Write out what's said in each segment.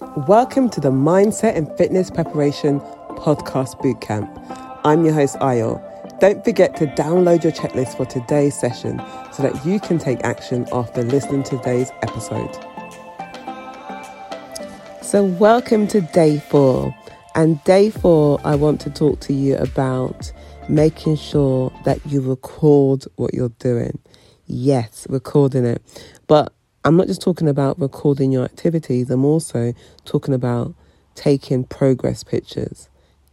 Welcome to the Mindset and Fitness Preparation Podcast Bootcamp. I'm your host, Ayo. Don't forget to download your checklist for today's session so that you can take action after listening to today's episode. So, welcome to day four. And day four, I want to talk to you about making sure that you record what you're doing. Yes, recording it. But I'm not just talking about recording your activities, I'm also talking about taking progress pictures.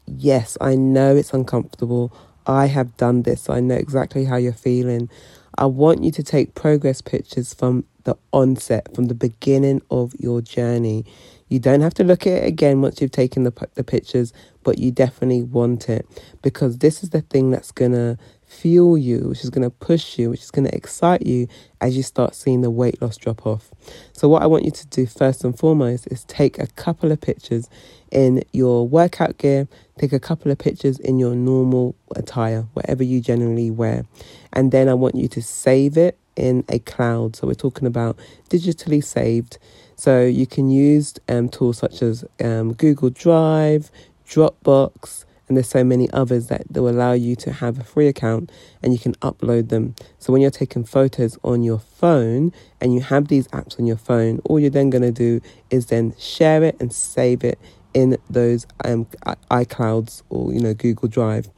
Yes, I know it's uncomfortable. I have done this, so I know exactly how you're feeling. I want you to take progress pictures from the onset, from the beginning of your journey. You don't have to look at it again once you've taken the, the pictures, but you definitely want it because this is the thing that's going to fuel you, which is going to push you, which is going to excite you as you start seeing the weight loss drop off. So, what I want you to do first and foremost is take a couple of pictures in your workout gear, take a couple of pictures in your normal attire, whatever you generally wear, and then I want you to save it in a cloud. So, we're talking about digitally saved. So, you can use um, tools such as um, Google Drive, Dropbox and there's so many others that will allow you to have a free account and you can upload them. So when you're taking photos on your phone and you have these apps on your phone, all you're then going to do is then share it and save it in those um, iClouds or you know Google Drive.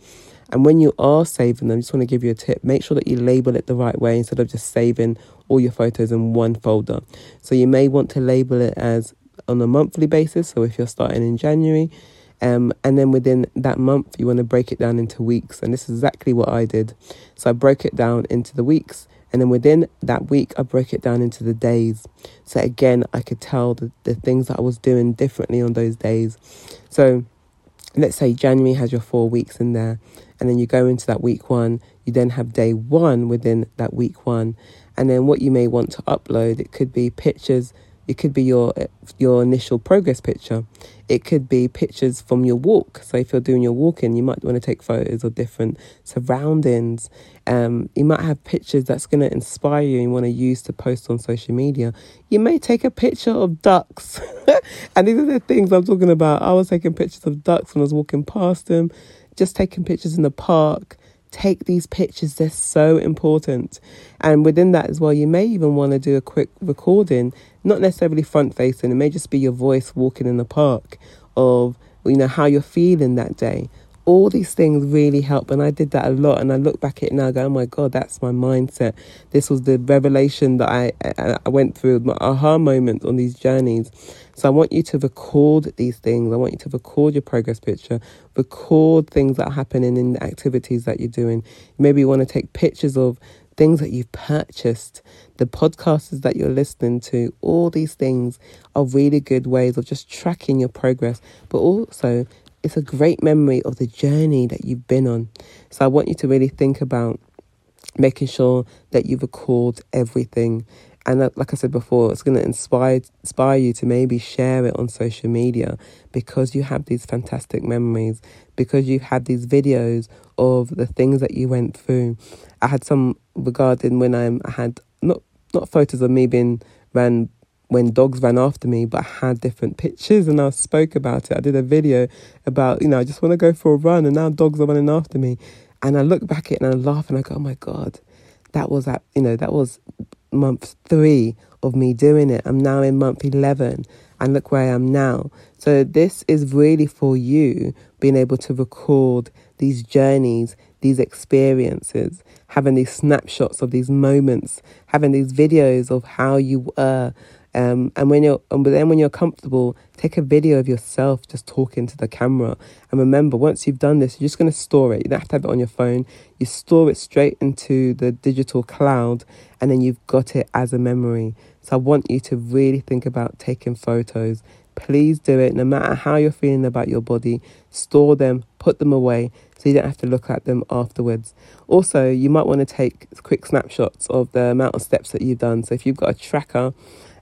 And when you are saving them, I just want to give you a tip. Make sure that you label it the right way instead of just saving all your photos in one folder. So you may want to label it as on a monthly basis. So if you're starting in January, um, and then within that month, you want to break it down into weeks. And this is exactly what I did. So I broke it down into the weeks. And then within that week, I broke it down into the days. So again, I could tell the, the things that I was doing differently on those days. So let's say January has your four weeks in there. And then you go into that week one. You then have day one within that week one. And then what you may want to upload, it could be pictures it could be your your initial progress picture. It could be pictures from your walk. So if you're doing your walking, you might want to take photos of different surroundings. Um, you might have pictures that's going to inspire you and you want to use to post on social media. You may take a picture of ducks. and these are the things I'm talking about. I was taking pictures of ducks when I was walking past them, just taking pictures in the park take these pictures they're so important. And within that as well you may even want to do a quick recording not necessarily front facing it may just be your voice walking in the park of you know how you're feeling that day all these things really help and i did that a lot and i look back at it now and go oh my god that's my mindset. This was the revelation that i i went through my aha moment on these journeys. So i want you to record these things. I want you to record your progress picture. Record things that are happening in the activities that you're doing. Maybe you want to take pictures of things that you've purchased, the podcasts that you're listening to, all these things are really good ways of just tracking your progress, but also it's a great memory of the journey that you've been on. So I want you to really think about making sure that you record everything. And like I said before, it's going to inspire inspire you to maybe share it on social media because you have these fantastic memories, because you've had these videos of the things that you went through. I had some regarding when I had not not photos of me being ran when dogs ran after me, but I had different pictures and I spoke about it. I did a video about, you know, I just want to go for a run and now dogs are running after me. And I look back at it and I laugh and I go, oh my God, that was at, you know, that was month three of me doing it. I'm now in month 11 and look where I am now. So this is really for you being able to record these journeys, these experiences, having these snapshots of these moments, having these videos of how you were, um, and when you're, and then when you're comfortable, take a video of yourself just talking to the camera. And remember, once you've done this, you're just going to store it. You don't have to have it on your phone. You store it straight into the digital cloud, and then you've got it as a memory. So I want you to really think about taking photos. Please do it, no matter how you're feeling about your body. Store them, put them away, so you don't have to look at them afterwards. Also, you might want to take quick snapshots of the amount of steps that you've done. So if you've got a tracker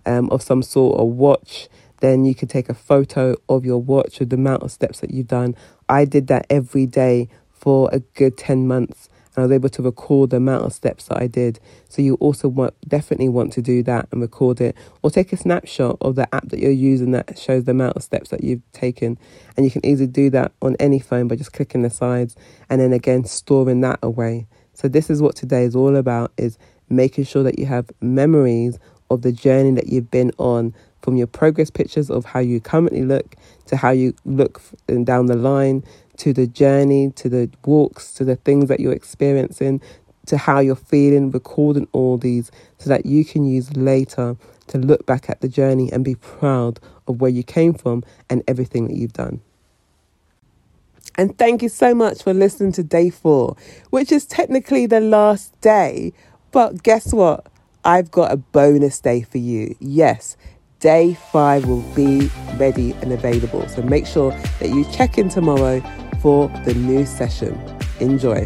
um, of some sort, or watch, then you could take a photo of your watch with the amount of steps that you've done. I did that every day for a good 10 months. and I was able to record the amount of steps that I did. So you also want, definitely want to do that and record it, or take a snapshot of the app that you're using that shows the amount of steps that you've taken. And you can easily do that on any phone by just clicking the sides and then again storing that away. So this is what today is all about: is making sure that you have memories of the journey that you've been on from your progress pictures of how you currently look to how you look down the line to the journey, to the walks, to the things that you're experiencing, to how you're feeling, recording all these so that you can use later to look back at the journey and be proud of where you came from and everything that you've done. And thank you so much for listening to day four, which is technically the last day. But guess what? I've got a bonus day for you. Yes, day five will be ready and available. So make sure that you check in tomorrow for the new session. Enjoy.